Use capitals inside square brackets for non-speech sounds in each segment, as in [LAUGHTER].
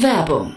Werbung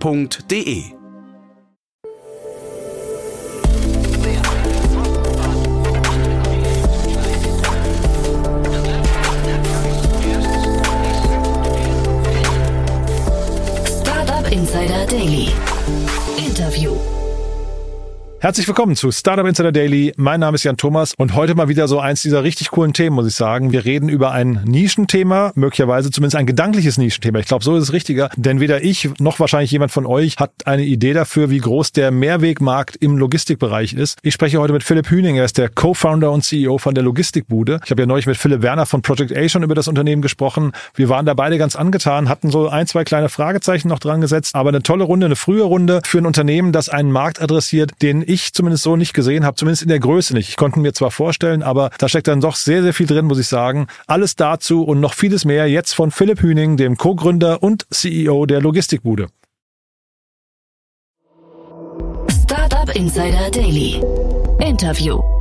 f.de. Herzlich willkommen zu Startup Insider Daily. Mein Name ist Jan Thomas und heute mal wieder so eins dieser richtig coolen Themen, muss ich sagen. Wir reden über ein Nischenthema, möglicherweise zumindest ein gedankliches Nischenthema. Ich glaube, so ist es richtiger, denn weder ich noch wahrscheinlich jemand von euch hat eine Idee dafür, wie groß der Mehrwegmarkt im Logistikbereich ist. Ich spreche heute mit Philipp Hüning, er ist der Co-Founder und CEO von der Logistikbude. Ich habe ja neulich mit Philipp Werner von Project A schon über das Unternehmen gesprochen. Wir waren da beide ganz angetan, hatten so ein, zwei kleine Fragezeichen noch dran gesetzt, aber eine tolle Runde, eine frühe Runde für ein Unternehmen, das einen Markt adressiert, den ich ich zumindest so nicht gesehen habe, zumindest in der Größe nicht. Ich konnte mir zwar vorstellen, aber da steckt dann doch sehr, sehr viel drin, muss ich sagen. Alles dazu und noch vieles mehr jetzt von Philipp Hüning, dem Co-Gründer und CEO der Logistikbude. Startup Insider Daily. Interview.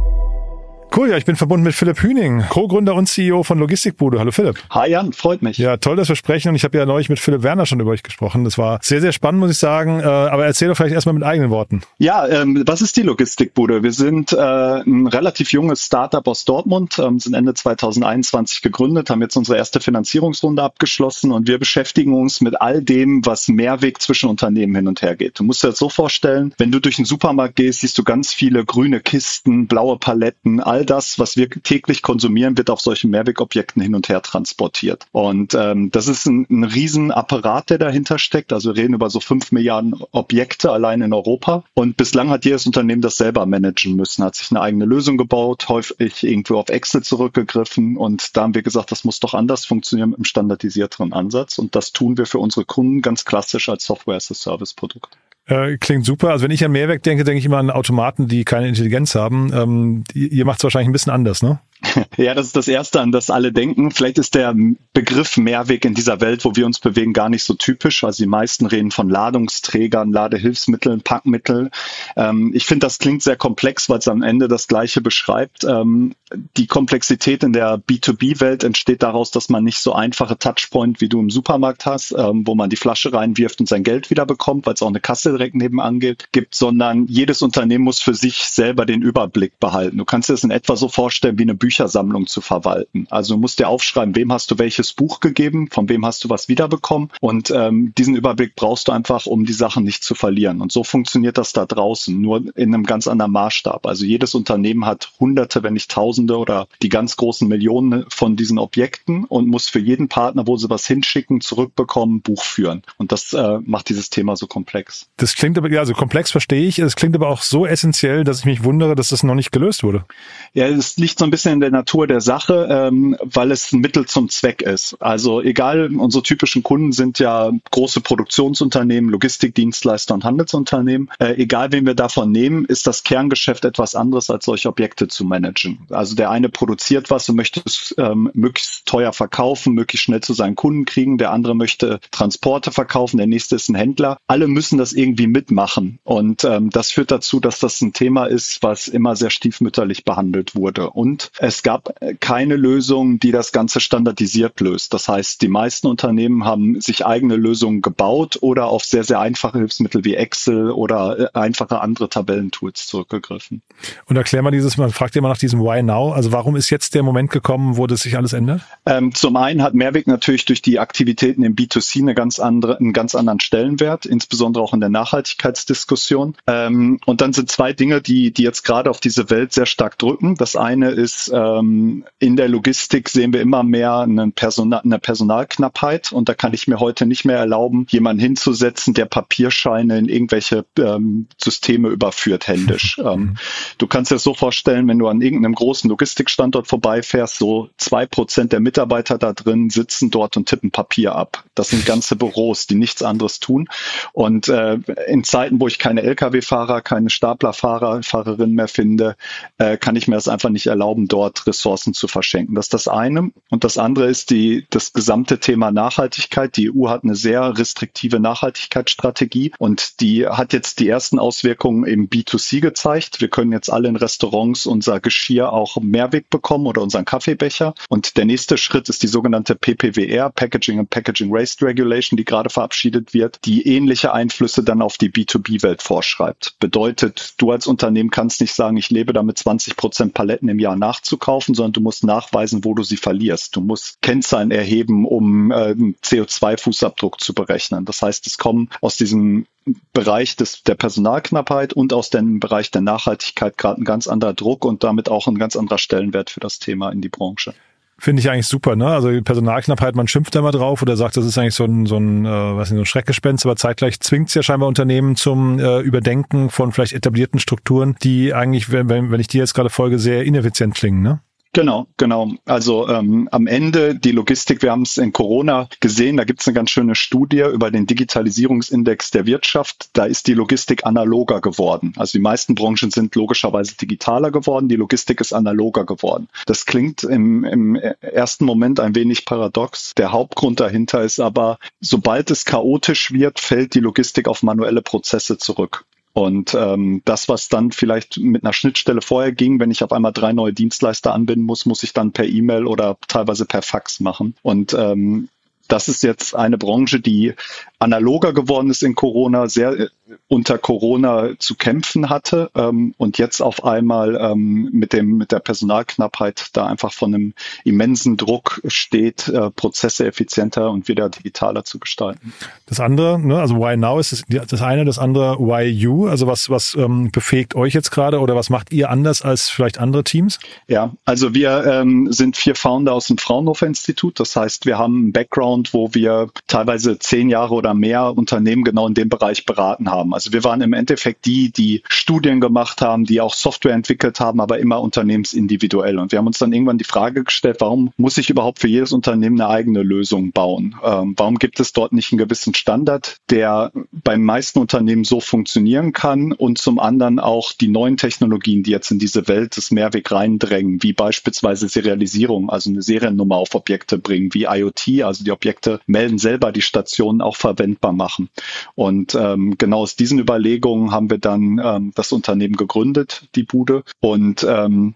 Cool, ja, ich bin verbunden mit Philipp Hüning, Co-Gründer und CEO von Logistikbude. Hallo Philipp. Hi Jan, freut mich. Ja, toll, dass wir sprechen und ich habe ja neulich mit Philipp Werner schon über euch gesprochen. Das war sehr, sehr spannend, muss ich sagen. Äh, aber erzähl doch vielleicht erstmal mit eigenen Worten. Ja, ähm, was ist die Logistikbude? Wir sind äh, ein relativ junges Startup aus Dortmund, ähm, sind Ende 2021 gegründet, haben jetzt unsere erste Finanzierungsrunde abgeschlossen und wir beschäftigen uns mit all dem, was Mehrweg zwischen Unternehmen hin und her geht. Du musst dir das so vorstellen, wenn du durch den Supermarkt gehst, siehst du ganz viele grüne Kisten, blaue Paletten, all das, was wir täglich konsumieren, wird auf solchen Mehrwegobjekten hin und her transportiert. Und ähm, das ist ein, ein Riesenapparat, der dahinter steckt. Also wir reden über so fünf Milliarden Objekte allein in Europa. Und bislang hat jedes Unternehmen das selber managen müssen, hat sich eine eigene Lösung gebaut, häufig irgendwo auf Excel zurückgegriffen. Und da haben wir gesagt, das muss doch anders funktionieren mit einem standardisierteren Ansatz. Und das tun wir für unsere Kunden ganz klassisch als Software-as-a-Service-Produkt. Äh, klingt super. Also wenn ich an Mehrweg denke, denke ich immer an Automaten, die keine Intelligenz haben. Ähm, ihr macht es wahrscheinlich ein bisschen anders, ne? [LAUGHS] Ja, das ist das Erste, an das alle denken. Vielleicht ist der Begriff Mehrweg in dieser Welt, wo wir uns bewegen, gar nicht so typisch. Also die meisten reden von Ladungsträgern, Ladehilfsmitteln, Packmittel. Ähm, ich finde, das klingt sehr komplex, weil es am Ende das Gleiche beschreibt. Ähm, die Komplexität in der B2B-Welt entsteht daraus, dass man nicht so einfache Touchpoint wie du im Supermarkt hast, ähm, wo man die Flasche reinwirft und sein Geld wieder bekommt, weil es auch eine Kasse direkt nebenan gibt, sondern jedes Unternehmen muss für sich selber den Überblick behalten. Du kannst dir das in etwa so vorstellen wie eine Büchersammlung zu verwalten. Also du musst dir aufschreiben, wem hast du welches Buch gegeben, von wem hast du was wiederbekommen und ähm, diesen Überblick brauchst du einfach, um die Sachen nicht zu verlieren. Und so funktioniert das da draußen, nur in einem ganz anderen Maßstab. Also jedes Unternehmen hat Hunderte, wenn nicht Tausende oder die ganz großen Millionen von diesen Objekten und muss für jeden Partner, wo sie was hinschicken, zurückbekommen, Buch führen. Und das äh, macht dieses Thema so komplex. Das klingt aber, ja, also komplex verstehe ich. Es klingt aber auch so essentiell, dass ich mich wundere, dass das noch nicht gelöst wurde. Ja, es liegt so ein bisschen in der Natur der Sache, ähm, weil es ein Mittel zum Zweck ist. Also egal, unsere typischen Kunden sind ja große Produktionsunternehmen, Logistikdienstleister und Handelsunternehmen. Äh, egal, wen wir davon nehmen, ist das Kerngeschäft etwas anderes, als solche Objekte zu managen. Also der eine produziert was und möchte es ähm, möglichst teuer verkaufen, möglichst schnell zu seinen Kunden kriegen. Der andere möchte Transporte verkaufen, der nächste ist ein Händler. Alle müssen das irgendwie mitmachen. Und ähm, das führt dazu, dass das ein Thema ist, was immer sehr stiefmütterlich behandelt wurde. Und es gab keine Lösung, die das Ganze standardisiert löst. Das heißt, die meisten Unternehmen haben sich eigene Lösungen gebaut oder auf sehr, sehr einfache Hilfsmittel wie Excel oder äh, einfache andere Tabellentools zurückgegriffen. Und erklär mal dieses, man fragt immer nach diesem Why Now. Also warum ist jetzt der Moment gekommen, wo das sich alles ändert? Ähm, zum einen hat Mehrweg natürlich durch die Aktivitäten im B2C eine ganz andere, einen ganz anderen Stellenwert, insbesondere auch in der Nachhaltigkeitsdiskussion. Ähm, und dann sind zwei Dinge, die, die jetzt gerade auf diese Welt sehr stark drücken. Das eine ist ähm, in der Logistik sehen wir immer mehr eine, Personal, eine Personalknappheit und da kann ich mir heute nicht mehr erlauben, jemanden hinzusetzen, der Papierscheine in irgendwelche ähm, Systeme überführt händisch. [LAUGHS] ähm, du kannst dir das so vorstellen, wenn du an irgendeinem großen Logistikstandort vorbeifährst, so zwei Prozent der Mitarbeiter da drin sitzen dort und tippen Papier ab. Das sind ganze Büros, die nichts anderes tun. Und äh, in Zeiten, wo ich keine Lkw-Fahrer, keine Staplerfahrer, Fahrerinnen mehr finde, äh, kann ich mir das einfach nicht erlauben, dort Ressourcen zu verschenken. Das ist das eine. Und das andere ist die, das gesamte Thema Nachhaltigkeit. Die EU hat eine sehr restriktive Nachhaltigkeitsstrategie und die hat jetzt die ersten Auswirkungen im B2C gezeigt. Wir können jetzt alle in Restaurants unser Geschirr auch Mehrweg bekommen oder unseren Kaffeebecher. Und der nächste Schritt ist die sogenannte PPWR, Packaging and Packaging Waste Regulation, die gerade verabschiedet wird, die ähnliche Einflüsse dann auf die B2B-Welt vorschreibt. Bedeutet, du als Unternehmen kannst nicht sagen, ich lebe damit 20 Prozent Paletten im Jahr nachzukaufen, sondern du musst nachweisen, wo du sie verlierst. Du musst Kennzahlen erheben, um äh, CO2-Fußabdruck zu berechnen. Das heißt, es kommen aus diesem Bereich des, der Personalknappheit und aus dem Bereich der Nachhaltigkeit gerade ein ganz anderer Druck und damit auch ein ganz anderer Stellenwert für das Thema in die Branche. Finde ich eigentlich super, ne? Also Personalknappheit, man schimpft da mal drauf oder sagt, das ist eigentlich so ein, so ein, äh, was nicht, so ein Schreckgespenst, aber zeitgleich zwingt es ja scheinbar Unternehmen zum äh, Überdenken von vielleicht etablierten Strukturen, die eigentlich, wenn, wenn ich dir jetzt gerade folge, sehr ineffizient klingen, ne? Genau, genau. Also ähm, am Ende die Logistik, wir haben es in Corona gesehen, da gibt es eine ganz schöne Studie über den Digitalisierungsindex der Wirtschaft. Da ist die Logistik analoger geworden. Also die meisten Branchen sind logischerweise digitaler geworden, die Logistik ist analoger geworden. Das klingt im, im ersten Moment ein wenig paradox. Der Hauptgrund dahinter ist aber, sobald es chaotisch wird, fällt die Logistik auf manuelle Prozesse zurück. Und ähm, das, was dann vielleicht mit einer Schnittstelle vorher ging, wenn ich auf einmal drei neue Dienstleister anbinden muss, muss ich dann per E-Mail oder teilweise per Fax machen. Und ähm, das ist jetzt eine Branche, die analoger geworden ist in Corona, sehr äh, unter Corona zu kämpfen hatte ähm, und jetzt auf einmal ähm, mit dem mit der Personalknappheit da einfach von einem immensen Druck steht, äh, Prozesse effizienter und wieder digitaler zu gestalten. Das andere, ne, also Why Now ist das eine, das andere Why You, also was was ähm, befähigt euch jetzt gerade oder was macht ihr anders als vielleicht andere Teams? Ja, also wir ähm, sind vier Founder aus dem Fraunhofer Institut, das heißt, wir haben einen Background, wo wir teilweise zehn Jahre oder mehr Unternehmen genau in dem Bereich beraten haben. Also wir waren im Endeffekt die, die Studien gemacht haben, die auch Software entwickelt haben, aber immer unternehmensindividuell. Und wir haben uns dann irgendwann die Frage gestellt, warum muss ich überhaupt für jedes Unternehmen eine eigene Lösung bauen? Ähm, warum gibt es dort nicht einen gewissen Standard, der beim meisten Unternehmen so funktionieren kann und zum anderen auch die neuen Technologien, die jetzt in diese Welt des Mehrweg reindrängen, wie beispielsweise Serialisierung, also eine Seriennummer auf Objekte bringen, wie IoT, also die Objekte melden selber die Stationen auch verwendbar machen. Und ähm, genau aus diesen Überlegungen haben wir dann ähm, das Unternehmen gegründet, die Bude. Und ähm,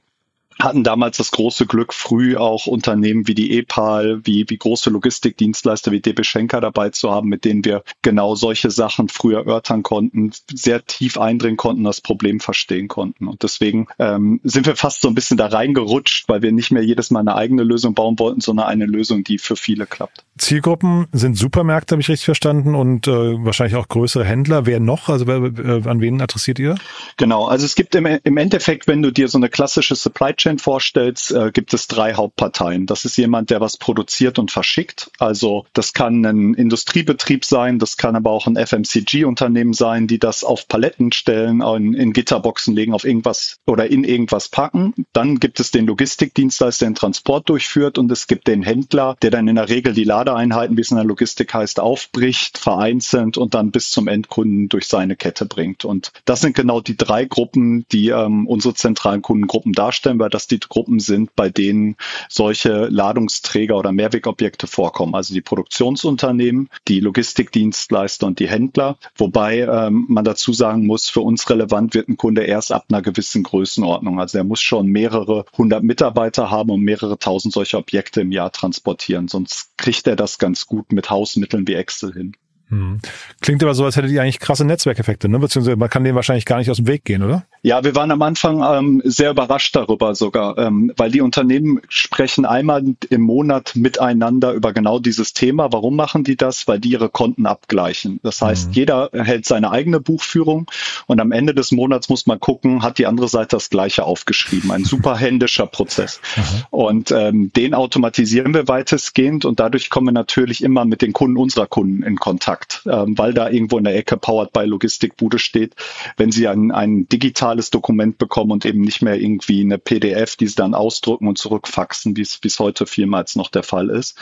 hatten damals das große Glück, früh auch Unternehmen wie die EPAL, wie, wie große Logistikdienstleister wie DB Schenker dabei zu haben, mit denen wir genau solche Sachen früh erörtern konnten, sehr tief eindringen konnten, das Problem verstehen konnten. Und deswegen ähm, sind wir fast so ein bisschen da reingerutscht, weil wir nicht mehr jedes Mal eine eigene Lösung bauen wollten, sondern eine Lösung, die für viele klappt. Zielgruppen sind Supermärkte, habe ich richtig verstanden, und äh, wahrscheinlich auch größere Händler. Wer noch? Also wer, äh, an wen adressiert ihr? Genau, also es gibt im, im Endeffekt, wenn du dir so eine klassische Supply Chain vorstellst, äh, gibt es drei Hauptparteien. Das ist jemand, der was produziert und verschickt. Also das kann ein Industriebetrieb sein, das kann aber auch ein FMCG-Unternehmen sein, die das auf Paletten stellen, in, in Gitterboxen legen, auf irgendwas oder in irgendwas packen. Dann gibt es den Logistikdienstleister, der den Transport durchführt und es gibt den Händler, der dann in der Regel die Ladeeinheiten, wie es in der Logistik heißt, aufbricht, vereinzelt und dann bis zum Endkunden durch seine Kette bringt. Und das sind genau die drei Gruppen, die ähm, unsere zentralen Kundengruppen darstellen, weil das die Gruppen sind, bei denen solche Ladungsträger oder Mehrwegobjekte vorkommen. Also die Produktionsunternehmen, die Logistikdienstleister und die Händler. Wobei ähm, man dazu sagen muss, für uns relevant wird ein Kunde erst ab einer gewissen Größenordnung. Also er muss schon mehrere hundert Mitarbeiter haben und mehrere tausend solcher Objekte im Jahr transportieren. Sonst kriegt er das ganz gut mit Hausmitteln wie Excel hin. Hm. Klingt aber so, als hättet ihr eigentlich krasse Netzwerkeffekte, ne? Beziehungsweise man kann dem wahrscheinlich gar nicht aus dem Weg gehen, oder? Ja, wir waren am Anfang ähm, sehr überrascht darüber sogar, ähm, weil die Unternehmen sprechen einmal im Monat miteinander über genau dieses Thema. Warum machen die das? Weil die ihre Konten abgleichen. Das heißt, mhm. jeder hält seine eigene Buchführung und am Ende des Monats muss man gucken, hat die andere Seite das gleiche aufgeschrieben. Ein super händischer Prozess. Mhm. Und ähm, den automatisieren wir weitestgehend und dadurch kommen wir natürlich immer mit den Kunden unserer Kunden in Kontakt, ähm, weil da irgendwo in der Ecke Powered by Logistikbude steht. Wenn sie ein, ein digital digitales Dokument bekommen und eben nicht mehr irgendwie eine PDF, die sie dann ausdrucken und zurückfaxen, wie es heute vielmals noch der Fall ist.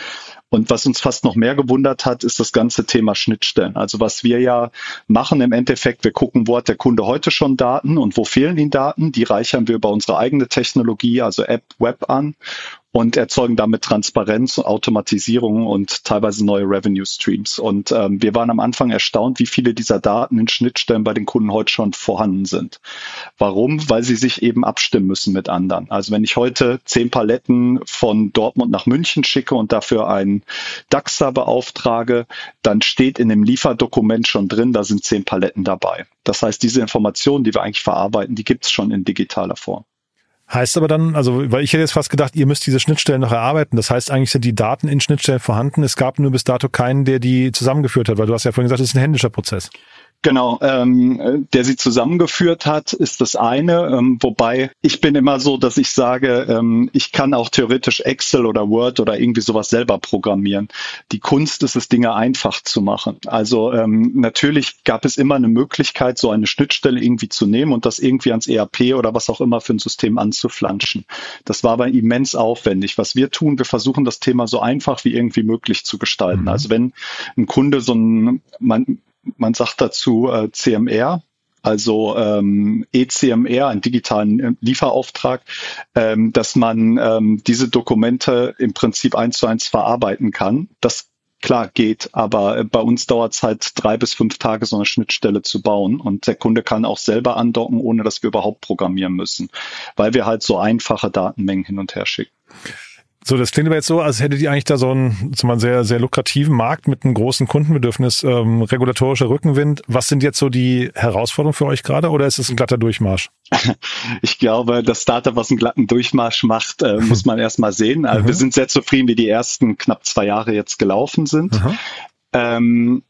Und was uns fast noch mehr gewundert hat, ist das ganze Thema Schnittstellen. Also was wir ja machen im Endeffekt, wir gucken, wo hat der Kunde heute schon Daten und wo fehlen ihm Daten. Die reichern wir über unsere eigene Technologie, also App, Web an und erzeugen damit Transparenz, Automatisierung und teilweise neue Revenue Streams. Und ähm, wir waren am Anfang erstaunt, wie viele dieser Daten in Schnittstellen bei den Kunden heute schon vorhanden sind. Warum? Weil sie sich eben abstimmen müssen mit anderen. Also wenn ich heute zehn Paletten von Dortmund nach München schicke und dafür einen DAXer beauftrage, dann steht in dem Lieferdokument schon drin, da sind zehn Paletten dabei. Das heißt, diese Informationen, die wir eigentlich verarbeiten, die gibt es schon in digitaler Form. Heißt aber dann, also, weil ich hätte jetzt fast gedacht, ihr müsst diese Schnittstellen noch erarbeiten. Das heißt, eigentlich sind die Daten in Schnittstellen vorhanden. Es gab nur bis dato keinen, der die zusammengeführt hat, weil du hast ja vorhin gesagt, es ist ein händischer Prozess. Genau, ähm, der sie zusammengeführt hat, ist das eine. Ähm, wobei ich bin immer so, dass ich sage, ähm, ich kann auch theoretisch Excel oder Word oder irgendwie sowas selber programmieren. Die Kunst ist es, Dinge einfach zu machen. Also ähm, natürlich gab es immer eine Möglichkeit, so eine Schnittstelle irgendwie zu nehmen und das irgendwie ans ERP oder was auch immer für ein System anzuflanschen. Das war aber immens aufwendig. Was wir tun, wir versuchen das Thema so einfach wie irgendwie möglich zu gestalten. Mhm. Also wenn ein Kunde so ein, man, man sagt dazu äh, CMR, also ähm, ECMR, einen digitalen äh, Lieferauftrag, ähm, dass man ähm, diese Dokumente im Prinzip eins zu eins verarbeiten kann. Das klar geht, aber äh, bei uns dauert es halt drei bis fünf Tage, so eine Schnittstelle zu bauen. Und der Kunde kann auch selber andocken, ohne dass wir überhaupt programmieren müssen, weil wir halt so einfache Datenmengen hin und her schicken. So, das klingt aber jetzt so, als hättet ihr eigentlich da so einen, so einen sehr, sehr lukrativen Markt mit einem großen Kundenbedürfnis, ähm, regulatorischer Rückenwind. Was sind jetzt so die Herausforderungen für euch gerade oder ist es ein glatter Durchmarsch? [LAUGHS] Ich glaube, das Startup, was einen glatten Durchmarsch macht, äh, muss man [LAUGHS] erst mal sehen. Also mhm. Wir sind sehr zufrieden, wie die ersten knapp zwei Jahre jetzt gelaufen sind. Mhm. Ähm,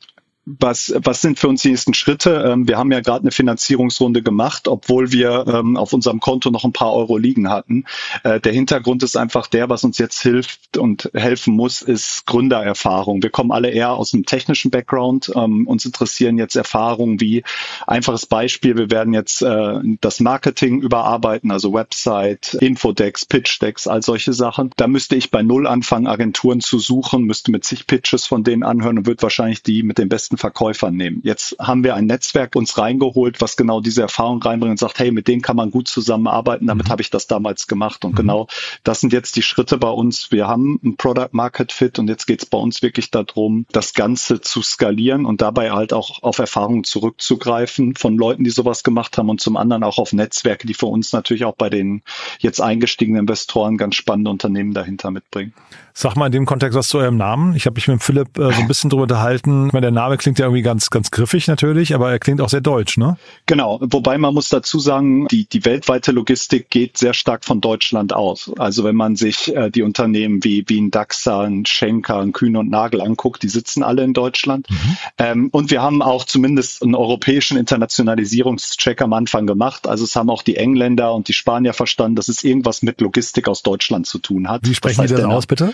was, was sind für uns die nächsten Schritte? Ähm, wir haben ja gerade eine Finanzierungsrunde gemacht, obwohl wir ähm, auf unserem Konto noch ein paar Euro liegen hatten. Äh, der Hintergrund ist einfach der, was uns jetzt hilft und helfen muss, ist Gründererfahrung. Wir kommen alle eher aus einem technischen Background. Ähm, uns interessieren jetzt Erfahrungen wie einfaches Beispiel. Wir werden jetzt äh, das Marketing überarbeiten, also Website, Infodecks, Pitchdecks, all solche Sachen. Da müsste ich bei Null anfangen, Agenturen zu suchen, müsste mit zig Pitches von denen anhören und wird wahrscheinlich die mit den besten Verkäufern nehmen. Jetzt haben wir ein Netzwerk uns reingeholt, was genau diese Erfahrung reinbringt und sagt, hey, mit denen kann man gut zusammenarbeiten. Damit mhm. habe ich das damals gemacht. Und mhm. genau das sind jetzt die Schritte bei uns. Wir haben ein Product Market Fit und jetzt geht es bei uns wirklich darum, das Ganze zu skalieren und dabei halt auch auf Erfahrungen zurückzugreifen von Leuten, die sowas gemacht haben und zum anderen auch auf Netzwerke, die für uns natürlich auch bei den jetzt eingestiegenen Investoren ganz spannende Unternehmen dahinter mitbringen. Sag mal in dem Kontext was zu eurem Namen. Ich habe mich mit Philipp äh, so ein bisschen drüber unterhalten. Ich meine, der Name klingt ja irgendwie ganz, ganz griffig natürlich, aber er klingt auch sehr deutsch, ne? Genau. Wobei man muss dazu sagen, die, die weltweite Logistik geht sehr stark von Deutschland aus. Also wenn man sich äh, die Unternehmen wie, wie ein DAXA, ein Schenker, ein Kühne und Nagel anguckt, die sitzen alle in Deutschland. Mhm. Ähm, und wir haben auch zumindest einen europäischen Internationalisierungscheck am Anfang gemacht. Also es haben auch die Engländer und die Spanier verstanden, dass es irgendwas mit Logistik aus Deutschland zu tun hat. Wie sprechen das heißt, die das aus, bitte?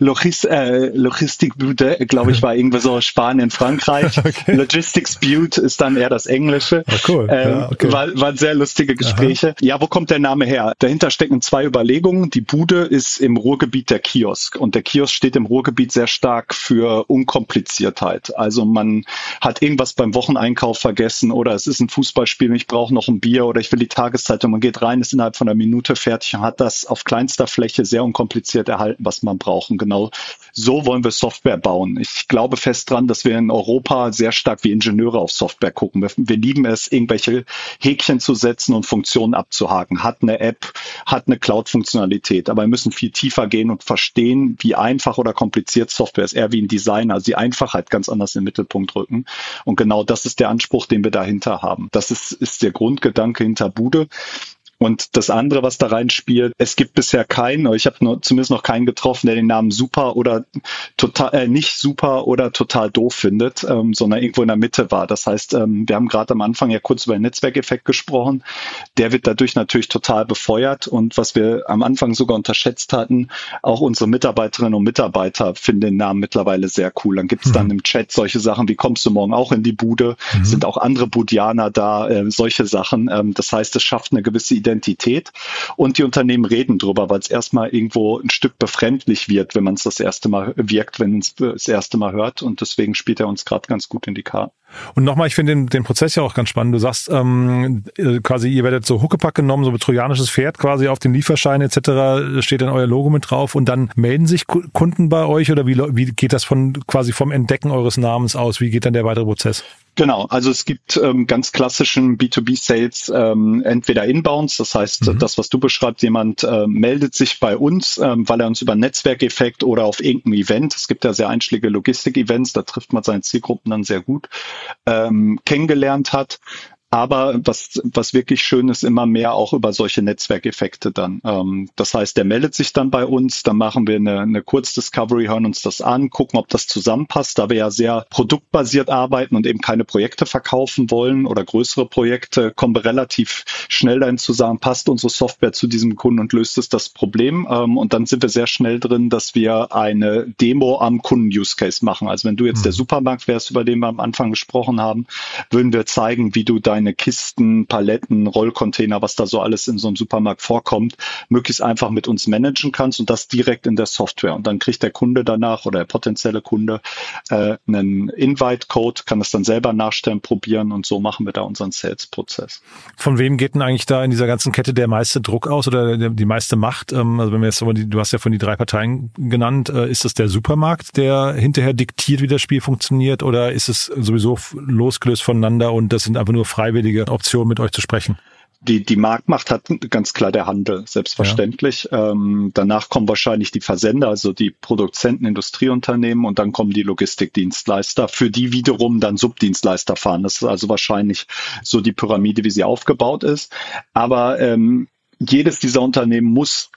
Logis äh, Logistikbude, glaube ich, war irgendwie so Spanien, Frankreich. [LAUGHS] okay. Logistics Butte ist dann eher das Englische. Oh, cool. Ähm, ja, okay. war, waren sehr lustige Gespräche. Aha. Ja, wo kommt der Name her? Dahinter stecken zwei Überlegungen. Die Bude ist im Ruhrgebiet der Kiosk und der Kiosk steht im Ruhrgebiet sehr stark für Unkompliziertheit. Also man hat irgendwas beim Wocheneinkauf vergessen oder es ist ein Fußballspiel und ich brauche noch ein Bier oder ich will die Tageszeitung. Man geht rein, ist innerhalb von einer Minute fertig und hat das auf kleinster Fläche sehr unkompliziert erhalten, was man braucht. Und genau so wollen wir Software bauen. Ich glaube fest dran, dass wir in Europa sehr stark wie Ingenieure auf Software gucken. Wir, wir lieben es, irgendwelche Häkchen zu setzen und Funktionen abzuhaken. Hat eine App, hat eine Cloud-Funktionalität, aber wir müssen viel tiefer gehen und verstehen, wie einfach oder kompliziert Software ist. Eher wie ein Designer, also die Einfachheit ganz anders in den Mittelpunkt rücken. Und genau das ist der Anspruch, den wir dahinter haben. Das ist, ist der Grundgedanke hinter Bude. Und das andere, was da reinspielt, es gibt bisher keinen, ich habe zumindest noch keinen getroffen, der den Namen super oder total äh, nicht super oder total doof findet, ähm, sondern irgendwo in der Mitte war. Das heißt, ähm, wir haben gerade am Anfang ja kurz über den Netzwerkeffekt gesprochen. Der wird dadurch natürlich total befeuert. Und was wir am Anfang sogar unterschätzt hatten, auch unsere Mitarbeiterinnen und Mitarbeiter finden den Namen mittlerweile sehr cool. Dann gibt es mhm. dann im Chat solche Sachen wie kommst du morgen auch in die Bude? Mhm. Sind auch andere Budianer da? Äh, solche Sachen. Ähm, das heißt, es schafft eine gewisse Identität Identität und die Unternehmen reden drüber, weil es erstmal irgendwo ein Stück befremdlich wird, wenn man es das erste Mal wirkt, wenn man es das erste Mal hört und deswegen spielt er uns gerade ganz gut in die Karten. Und nochmal, ich finde den, den Prozess ja auch ganz spannend. Du sagst ähm, äh, quasi, ihr werdet so Huckepack genommen, so ein trojanisches Pferd quasi auf den Lieferschein etc. steht dann euer Logo mit drauf und dann melden sich Kunden bei euch oder wie, wie geht das von quasi vom Entdecken eures Namens aus? Wie geht dann der weitere Prozess? Genau, also es gibt ähm, ganz klassischen B2B-Sales, ähm, entweder Inbounds, das heißt, mhm. das, was du beschreibst, jemand äh, meldet sich bei uns, ähm, weil er uns über Netzwerkeffekt oder auf irgendeinem Event, es gibt ja sehr einschlägige Logistik-Events, da trifft man seine Zielgruppen dann sehr gut, ähm, kennengelernt hat. Aber was, was wirklich schön ist, immer mehr auch über solche Netzwerkeffekte dann. Ähm, das heißt, der meldet sich dann bei uns, dann machen wir eine, eine Kurzdiscovery, hören uns das an, gucken, ob das zusammenpasst, da wir ja sehr produktbasiert arbeiten und eben keine Projekte verkaufen wollen oder größere Projekte, kommen wir relativ schnell dahin zusammen, passt unsere Software zu diesem Kunden und löst es das Problem. Ähm, und dann sind wir sehr schnell drin, dass wir eine Demo am Kunden-Use-Case machen. Also wenn du jetzt mhm. der Supermarkt wärst, über den wir am Anfang gesprochen haben, würden wir zeigen, wie du dein kleine Kisten, Paletten, Rollcontainer, was da so alles in so einem Supermarkt vorkommt, möglichst einfach mit uns managen kannst und das direkt in der Software. Und dann kriegt der Kunde danach oder der potenzielle Kunde äh, einen Invite-Code, kann das dann selber nachstellen, probieren und so machen wir da unseren Sales-Prozess. Von wem geht denn eigentlich da in dieser ganzen Kette der meiste Druck aus oder die meiste Macht? Ähm, also wenn wir jetzt, du hast ja von die drei Parteien genannt, äh, ist es der Supermarkt, der hinterher diktiert, wie das Spiel funktioniert oder ist es sowieso losgelöst voneinander und das sind einfach nur frei freiwillige Option, mit euch zu sprechen? Die, die Marktmacht hat ganz klar der Handel, selbstverständlich. Ja. Ähm, danach kommen wahrscheinlich die Versender, also die Produzenten, Industrieunternehmen und dann kommen die Logistikdienstleister, für die wiederum dann Subdienstleister fahren. Das ist also wahrscheinlich so die Pyramide, wie sie aufgebaut ist. Aber ähm, jedes dieser Unternehmen muss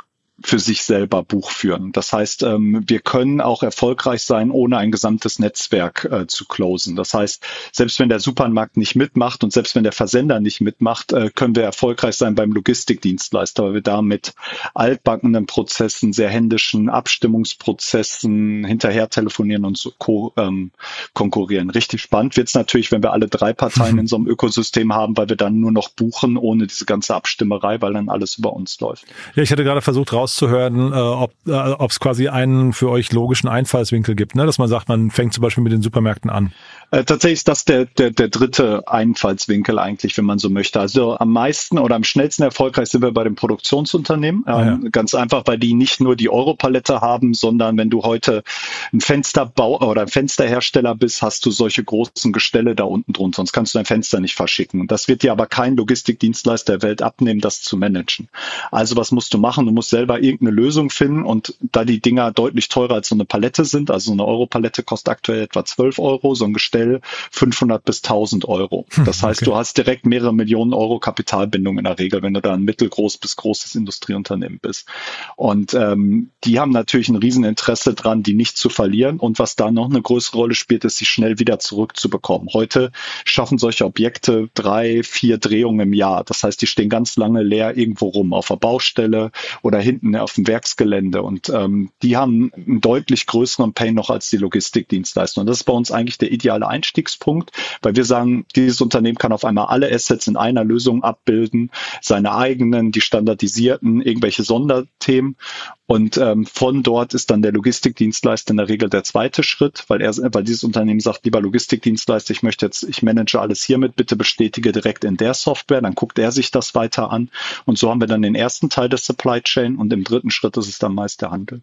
für sich selber Buch führen. Das heißt, ähm, wir können auch erfolgreich sein, ohne ein gesamtes Netzwerk äh, zu closen. Das heißt, selbst wenn der Supermarkt nicht mitmacht und selbst wenn der Versender nicht mitmacht, äh, können wir erfolgreich sein beim Logistikdienstleister, weil wir da mit altbackenen Prozessen, sehr händischen Abstimmungsprozessen hinterher telefonieren und so co ähm, konkurrieren. Richtig spannend wird es natürlich, wenn wir alle drei Parteien [LAUGHS] in so einem Ökosystem haben, weil wir dann nur noch buchen, ohne diese ganze Abstimmerei, weil dann alles über uns läuft. Ja, ich hatte gerade versucht raus rauszuhören, äh, ob äh, es quasi einen für euch logischen Einfallswinkel gibt, ne? dass man sagt, man fängt zum Beispiel mit den Supermärkten an. Äh, tatsächlich ist das der, der, der dritte Einfallswinkel eigentlich, wenn man so möchte. Also am meisten oder am schnellsten erfolgreich sind wir bei den Produktionsunternehmen. Ah, ja. ähm, ganz einfach, weil die nicht nur die Europalette haben, sondern wenn du heute ein Fensterbau oder ein Fensterhersteller bist, hast du solche großen Gestelle da unten drunter. Sonst kannst du dein Fenster nicht verschicken. Und das wird dir aber kein Logistikdienstleister der Welt abnehmen, das zu managen. Also was musst du machen? Du musst selber irgendeine Lösung finden und da die Dinger deutlich teurer als so eine Palette sind, also eine Europalette kostet aktuell etwa 12 Euro, so ein Gestell Modell 500 bis 1000 Euro. Hm, das heißt, okay. du hast direkt mehrere Millionen Euro Kapitalbindung in der Regel, wenn du da ein mittelgroß bis großes Industrieunternehmen bist. Und ähm, die haben natürlich ein Rieseninteresse dran, die nicht zu verlieren. Und was da noch eine größere Rolle spielt, ist, sie schnell wieder zurückzubekommen. Heute schaffen solche Objekte drei, vier Drehungen im Jahr. Das heißt, die stehen ganz lange leer irgendwo rum, auf der Baustelle oder hinten auf dem Werksgelände. Und ähm, die haben einen deutlich größeren Pain noch als die Logistikdienstleister. Und das ist bei uns eigentlich der ideale Einstiegspunkt, weil wir sagen, dieses Unternehmen kann auf einmal alle Assets in einer Lösung abbilden, seine eigenen, die standardisierten, irgendwelche Sonderthemen Und ähm, von dort ist dann der Logistikdienstleister in der Regel der zweite Schritt, weil er, weil dieses Unternehmen sagt, lieber Logistikdienstleister, ich möchte jetzt, ich manage alles hiermit, bitte bestätige direkt in der Software, dann guckt er sich das weiter an. Und so haben wir dann den ersten Teil der Supply Chain und im dritten Schritt ist es dann meist der Handel.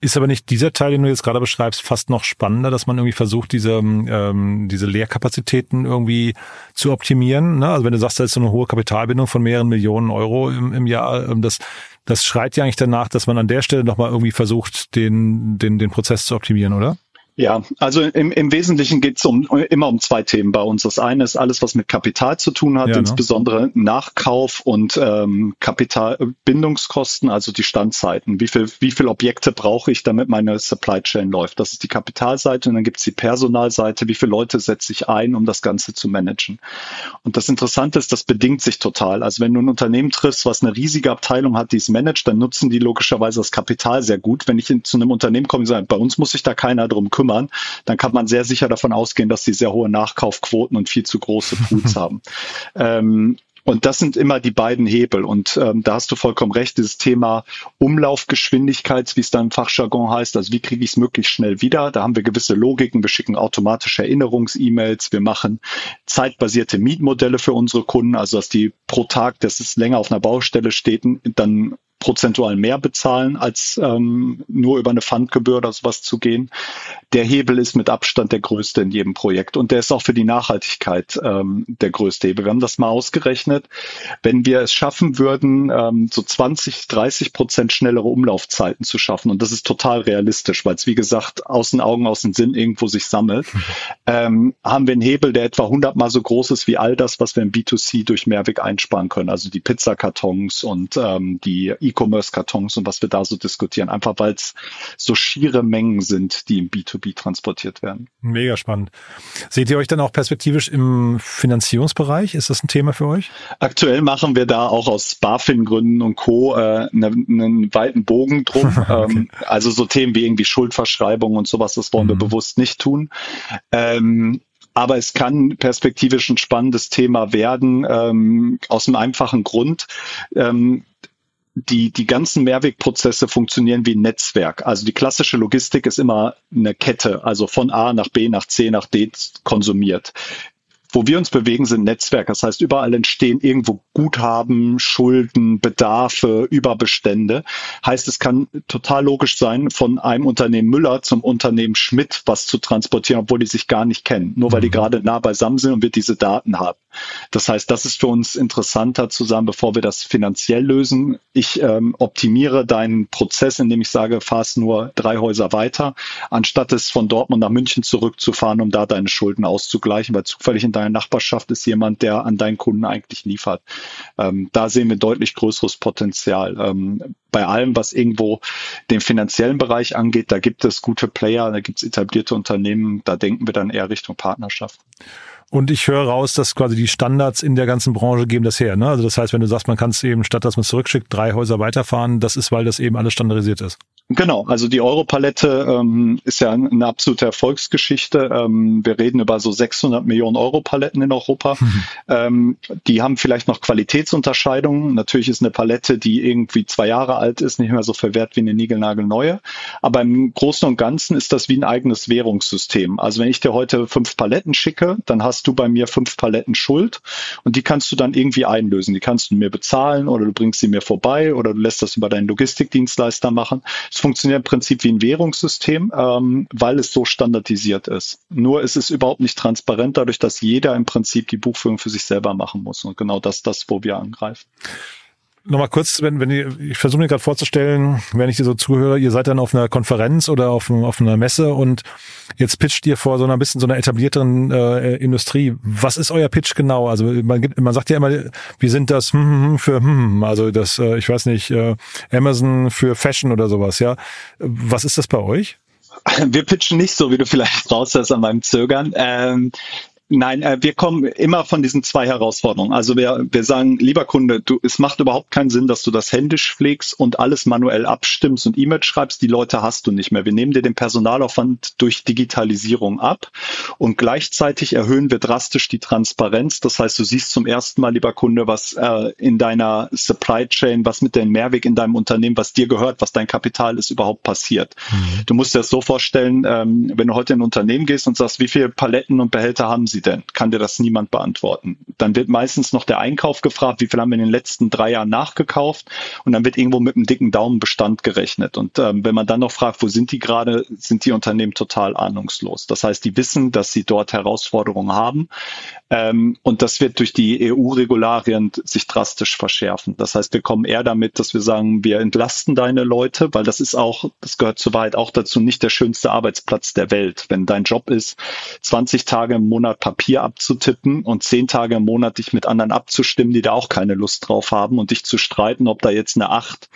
Ist aber nicht dieser Teil, den du jetzt gerade beschreibst, fast noch spannender, dass man irgendwie versucht, diese, ähm, diese Leerkapazitäten irgendwie zu optimieren? Ne? Also wenn du sagst, da ist so eine hohe Kapitalbindung von mehreren Millionen Euro im, im Jahr, ähm, das, das schreit ja eigentlich danach, dass man an der Stelle nochmal irgendwie versucht, den, den, den Prozess zu optimieren, oder? Ja, also im, im Wesentlichen geht es um, immer um zwei Themen bei uns. Das eine ist alles, was mit Kapital zu tun hat, ja, ne? insbesondere Nachkauf und ähm, Kapitalbindungskosten, also die Standzeiten. Wie viel, wie viel Objekte brauche ich, damit meine Supply Chain läuft? Das ist die Kapitalseite und dann gibt es die Personalseite. Wie viele Leute setze ich ein, um das Ganze zu managen? Und das Interessante ist, das bedingt sich total. Also wenn du ein Unternehmen triffst, was eine riesige Abteilung hat, die es managt, dann nutzen die logischerweise das Kapital sehr gut. Wenn ich in, zu einem Unternehmen komme und sage, bei uns muss sich da keiner drum kümmern, kümmern, dann kann man sehr sicher davon ausgehen, dass sie sehr hohe Nachkaufquoten und viel zu große Pools [LAUGHS] haben. Ähm, und das sind immer die beiden Hebel. Und ähm, da hast du vollkommen recht, dieses Thema Umlaufgeschwindigkeit, wie es dann im Fachjargon heißt, also wie kriege ich es möglichst schnell wieder. Da haben wir gewisse Logiken. Wir schicken automatische Erinnerungs-E-Mails. Wir machen zeitbasierte Mietmodelle für unsere Kunden, also dass die pro Tag, dass es länger auf einer Baustelle steht, dann prozentual mehr bezahlen, als ähm, nur über eine Pfandgebühr oder sowas zu gehen. Der Hebel ist mit Abstand der größte in jedem Projekt und der ist auch für die Nachhaltigkeit ähm, der größte Hebel. Wir haben das mal ausgerechnet. Wenn wir es schaffen würden, ähm, so 20, 30 Prozent schnellere Umlaufzeiten zu schaffen, und das ist total realistisch, weil es wie gesagt aus den Augen, aus dem Sinn irgendwo sich sammelt, [LAUGHS] ähm, haben wir einen Hebel, der etwa 100 mal so groß ist wie all das, was wir im B2C durch Mehrweg einsparen können. Also die Pizzakartons und ähm, die E-Commerce-Kartons und was wir da so diskutieren, einfach weil es so schiere Mengen sind, die im B2B transportiert werden. Mega spannend. Seht ihr euch dann auch perspektivisch im Finanzierungsbereich? Ist das ein Thema für euch? Aktuell machen wir da auch aus BaFin-Gründen und Co. Äh, einen, einen weiten Bogen drum. [LAUGHS] okay. ähm, also so Themen wie irgendwie Schuldverschreibung und sowas, das wollen mhm. wir bewusst nicht tun. Ähm, aber es kann perspektivisch ein spannendes Thema werden, ähm, aus einem einfachen Grund. Ähm, die, die ganzen Mehrwegprozesse funktionieren wie ein Netzwerk. Also die klassische Logistik ist immer eine Kette, also von A nach B nach C nach D konsumiert. Wo wir uns bewegen, sind Netzwerke. Das heißt, überall entstehen irgendwo Guthaben, Schulden, Bedarfe, Überbestände. Heißt, es kann total logisch sein, von einem Unternehmen Müller zum Unternehmen Schmidt was zu transportieren, obwohl die sich gar nicht kennen. Nur weil die mhm. gerade nah beisammen sind und wir diese Daten haben. Das heißt, das ist für uns interessanter zu sagen, bevor wir das finanziell lösen. Ich ähm, optimiere deinen Prozess, indem ich sage, fahr es nur drei Häuser weiter, anstatt es von Dortmund nach München zurückzufahren, um da deine Schulden auszugleichen, weil zufällig in deiner Nachbarschaft ist jemand, der an deinen Kunden eigentlich liefert. Ähm, da sehen wir deutlich größeres Potenzial. Ähm, bei allem, was irgendwo den finanziellen Bereich angeht, da gibt es gute Player, da gibt es etablierte Unternehmen, da denken wir dann eher Richtung Partnerschaft. Und ich höre raus, dass quasi die Standards in der ganzen Branche geben das her. Ne? Also das heißt, wenn du sagst, man kann es eben, statt dass man zurückschickt, drei Häuser weiterfahren, das ist, weil das eben alles standardisiert ist. Genau, also die Europalette ähm, ist ja eine absolute Erfolgsgeschichte. Ähm, wir reden über so 600 Millionen Euro-Paletten in Europa. Mhm. Ähm, die haben vielleicht noch Qualitätsunterscheidungen. Natürlich ist eine Palette, die irgendwie zwei Jahre alt ist, nicht mehr so verwehrt wie eine niegelnagelneue. Aber im Großen und Ganzen ist das wie ein eigenes Währungssystem. Also wenn ich dir heute fünf Paletten schicke, dann hast du bei mir fünf Paletten Schuld und die kannst du dann irgendwie einlösen. Die kannst du mir bezahlen oder du bringst sie mir vorbei oder du lässt das über deinen Logistikdienstleister machen. Es funktioniert im Prinzip wie ein Währungssystem, ähm, weil es so standardisiert ist. Nur ist es überhaupt nicht transparent, dadurch, dass jeder im Prinzip die Buchführung für sich selber machen muss. Und genau das ist das, wo wir angreifen. Nochmal kurz, wenn, wenn ihr, ich versuche mir gerade vorzustellen, wenn ich dir so zuhöre, ihr seid dann auf einer Konferenz oder auf, auf einer Messe und jetzt pitcht ihr vor so einer bisschen so einer etablierteren äh, Industrie. Was ist euer Pitch genau? Also man, gibt, man sagt ja immer, wir sind das hm, hm, hm für hm, also das, äh, ich weiß nicht, äh, Amazon für Fashion oder sowas, ja. Was ist das bei euch? Wir pitchen nicht so, wie du vielleicht [LAUGHS] raushörst an meinem Zögern. Ähm, Nein, äh, wir kommen immer von diesen zwei Herausforderungen. Also wir, wir sagen, lieber Kunde, du, es macht überhaupt keinen Sinn, dass du das händisch pflegst und alles manuell abstimmst und E-Mail schreibst. Die Leute hast du nicht mehr. Wir nehmen dir den Personalaufwand durch Digitalisierung ab und gleichzeitig erhöhen wir drastisch die Transparenz. Das heißt, du siehst zum ersten Mal, lieber Kunde, was äh, in deiner Supply Chain, was mit dem Mehrweg in deinem Unternehmen, was dir gehört, was dein Kapital ist, überhaupt passiert. Mhm. Du musst dir das so vorstellen, ähm, wenn du heute in ein Unternehmen gehst und sagst, wie viele Paletten und Behälter haben sie sie denn? Kann dir das niemand beantworten. Dann wird meistens noch der Einkauf gefragt, wie viel haben wir in den letzten drei Jahren nachgekauft? Und dann wird irgendwo mit einem dicken Daumenbestand gerechnet. Und ähm, wenn man dann noch fragt, wo sind die gerade, sind die Unternehmen total ahnungslos. Das heißt, die wissen, dass sie dort Herausforderungen haben. Ähm, und das wird durch die EU-Regularien sich drastisch verschärfen. Das heißt, wir kommen eher damit, dass wir sagen, wir entlasten deine Leute, weil das ist auch, das gehört zur Wahrheit auch dazu, nicht der schönste Arbeitsplatz der Welt. Wenn dein Job ist, 20 Tage im Monat Papier abzutippen und 10 Tage im Monat dich mit anderen abzustimmen, die da auch keine Lust drauf haben und dich zu streiten, ob da jetzt eine 8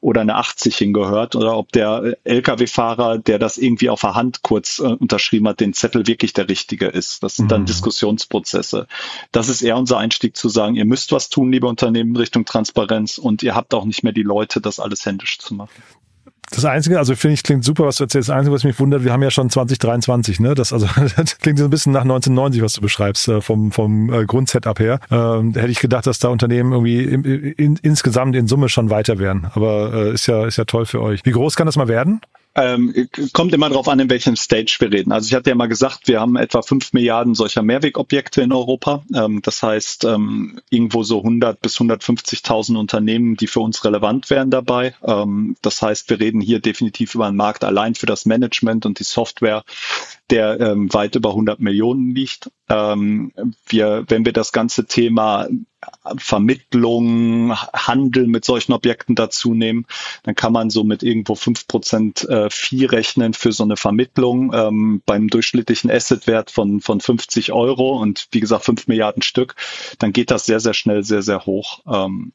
oder eine 80 hingehört oder ob der Lkw-Fahrer, der das irgendwie auf der Hand kurz äh, unterschrieben hat, den Zettel wirklich der richtige ist. Das sind dann mhm. Diskussionsprozesse. Prozesse. Das ist eher unser Einstieg zu sagen, ihr müsst was tun, liebe Unternehmen, Richtung Transparenz und ihr habt auch nicht mehr die Leute, das alles händisch zu machen. Das Einzige, also finde ich, klingt super, was du erzählst. Das Einzige, was mich wundert, wir haben ja schon 2023, ne? Das, also, [LAUGHS] das klingt so ein bisschen nach 1990, was du beschreibst, äh, vom, vom äh, Grundsetup her. Ähm, hätte ich gedacht, dass da Unternehmen irgendwie in, in, insgesamt in Summe schon weiter wären. Aber äh, ist ja, ist ja toll für euch. Wie groß kann das mal werden? Ähm, kommt immer darauf an, in welchem Stage wir reden. Also ich hatte ja mal gesagt, wir haben etwa fünf Milliarden solcher Mehrwegobjekte in Europa. Ähm, das heißt, ähm, irgendwo so 100 bis 150.000 Unternehmen, die für uns relevant wären dabei. Ähm, das heißt, wir reden hier definitiv über einen Markt allein für das Management und die Software, der ähm, weit über 100 Millionen liegt. Ähm, wir, wenn wir das ganze Thema Vermittlung, Handel mit solchen Objekten dazu nehmen, dann kann man so mit irgendwo fünf Prozent äh, Fee rechnen für so eine Vermittlung ähm, beim durchschnittlichen Assetwert von, von 50 Euro und wie gesagt fünf Milliarden Stück, dann geht das sehr, sehr schnell, sehr, sehr hoch. Ähm,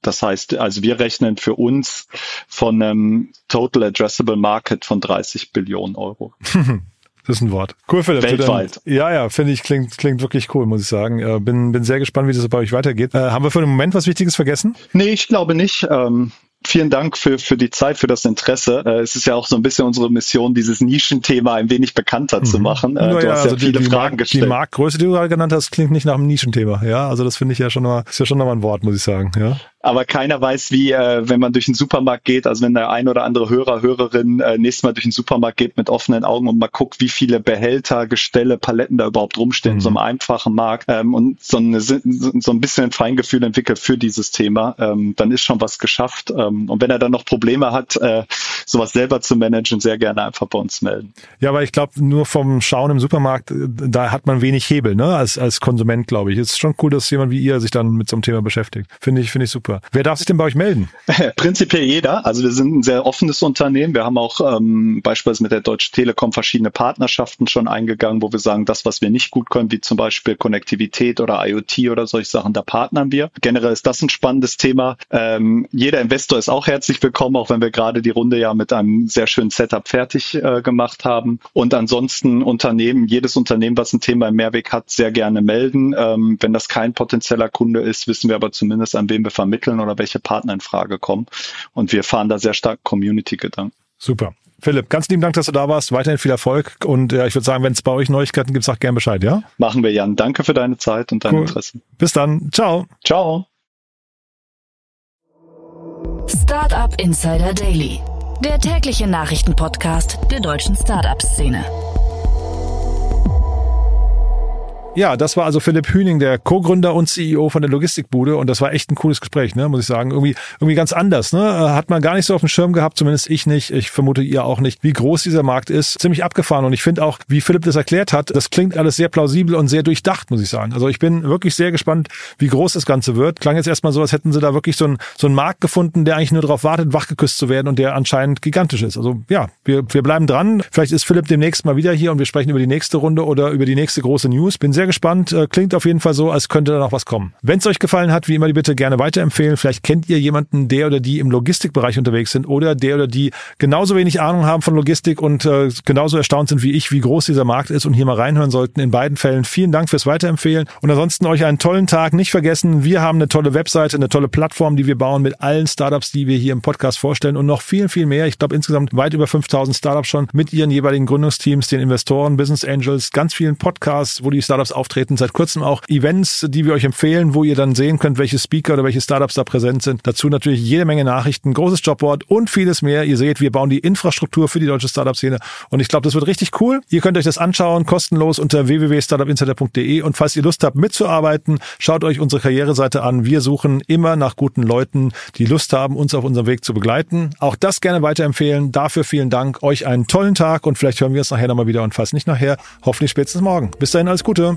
das heißt, also wir rechnen für uns von einem Total Addressable Market von 30 Billionen Euro. [LAUGHS] Das ist ein Wort. Cool, Philipp. Weltweit. Dann, ja, ja, finde ich, klingt, klingt wirklich cool, muss ich sagen. Äh, bin, bin sehr gespannt, wie das bei euch weitergeht. Äh, haben wir für den Moment was Wichtiges vergessen? Nee, ich glaube nicht. Ähm, vielen Dank für, für die Zeit, für das Interesse. Äh, es ist ja auch so ein bisschen unsere Mission, dieses Nischenthema ein wenig bekannter mhm. zu machen. Äh, du ja, hast ja also viele die, Fragen die gestellt. Die Marktgröße, die du gerade genannt hast, klingt nicht nach einem Nischenthema. Ja, also das finde ich ja schon mal, ist ja schon nochmal ein Wort, muss ich sagen. Ja aber keiner weiß, wie, äh, wenn man durch den Supermarkt geht, also wenn der ein oder andere Hörer, Hörerin äh, nächstes Mal durch den Supermarkt geht mit offenen Augen und mal guckt, wie viele Behälter, Gestelle, Paletten da überhaupt rumstehen, mhm. so einem einfachen Markt ähm, und so, eine, so ein bisschen ein Feingefühl entwickelt für dieses Thema, ähm, dann ist schon was geschafft. Ähm, und wenn er dann noch Probleme hat, äh, sowas selber zu managen, sehr gerne einfach bei uns melden. Ja, aber ich glaube, nur vom Schauen im Supermarkt, äh, da hat man wenig Hebel, ne? Als, als Konsument, glaube ich. Es ist schon cool, dass jemand wie ihr sich dann mit so einem Thema beschäftigt. Finde ich, finde ich super super. Wer darf sich denn bei euch melden? [LAUGHS] Prinzipiell jeder. Also wir sind ein sehr offenes Unternehmen. Wir haben auch ähm, beispielsweise mit der Deutschen Telekom verschiedene Partnerschaften schon eingegangen, wo wir sagen, das, was wir nicht gut können, wie zum Beispiel Konnektivität oder IoT oder solche Sachen, da partnern wir. Generell ist das ein spannendes Thema. Ähm, jeder Investor ist auch herzlich willkommen, auch wenn wir gerade die Runde ja mit einem sehr schönen Setup fertig äh, gemacht haben. Und ansonsten Unternehmen, jedes Unternehmen, was ein Thema im Mehrweg hat, sehr gerne melden. Ähm, wenn das kein potenzieller Kunde ist, wissen wir aber zumindest, an wen wir vermitteln entwickeln oder welche Partner in Frage kommen. Und wir fahren da sehr stark Community-Gedanken. Super. Philipp, ganz lieben Dank, dass du da warst. Weiterhin viel Erfolg. Und ja, ich würde sagen, wenn es bei euch Neuigkeiten gibt, sag gerne Bescheid, ja? Machen wir, Jan. Danke für deine Zeit und dein cool. Interesse. Bis dann. Ciao. Ciao. Startup Insider Daily, der tägliche Nachrichtenpodcast der deutschen Startup-Szene. Ja, das war also Philipp Hüning, der Co-Gründer und CEO von der Logistikbude und das war echt ein cooles Gespräch, ne, muss ich sagen. Irgendwie, irgendwie ganz anders, ne? Äh, hat man gar nicht so auf dem Schirm gehabt, zumindest ich nicht. Ich vermute ihr auch nicht, wie groß dieser Markt ist. Ziemlich abgefahren und ich finde auch, wie Philipp das erklärt hat, das klingt alles sehr plausibel und sehr durchdacht, muss ich sagen. Also ich bin wirklich sehr gespannt, wie groß das Ganze wird. Klang jetzt erstmal so, als hätten sie da wirklich so einen, so einen Markt gefunden, der eigentlich nur darauf wartet, wachgeküsst zu werden und der anscheinend gigantisch ist. Also ja, wir, wir bleiben dran. Vielleicht ist Philipp demnächst mal wieder hier und wir sprechen über die nächste Runde oder über die nächste große News. Bin sehr sehr gespannt. Äh, klingt auf jeden Fall so, als könnte da noch was kommen. Wenn es euch gefallen hat, wie immer die Bitte gerne weiterempfehlen. Vielleicht kennt ihr jemanden, der oder die im Logistikbereich unterwegs sind oder der oder die genauso wenig Ahnung haben von Logistik und äh, genauso erstaunt sind wie ich, wie groß dieser Markt ist und hier mal reinhören sollten. In beiden Fällen vielen Dank fürs Weiterempfehlen und ansonsten euch einen tollen Tag. Nicht vergessen, wir haben eine tolle Webseite, eine tolle Plattform, die wir bauen mit allen Startups, die wir hier im Podcast vorstellen und noch viel, viel mehr. Ich glaube insgesamt weit über 5000 Startups schon mit ihren jeweiligen Gründungsteams, den Investoren, Business Angels, ganz vielen Podcasts, wo die Startups auftreten. Seit kurzem auch Events, die wir euch empfehlen, wo ihr dann sehen könnt, welche Speaker oder welche Startups da präsent sind. Dazu natürlich jede Menge Nachrichten, großes Jobboard und vieles mehr. Ihr seht, wir bauen die Infrastruktur für die deutsche Startup-Szene und ich glaube, das wird richtig cool. Ihr könnt euch das anschauen, kostenlos unter www.startupinsider.de und falls ihr Lust habt mitzuarbeiten, schaut euch unsere Karriereseite an. Wir suchen immer nach guten Leuten, die Lust haben, uns auf unserem Weg zu begleiten. Auch das gerne weiterempfehlen. Dafür vielen Dank. Euch einen tollen Tag und vielleicht hören wir uns nachher nochmal wieder und falls nicht nachher, hoffentlich spätestens morgen. Bis dahin alles Gute.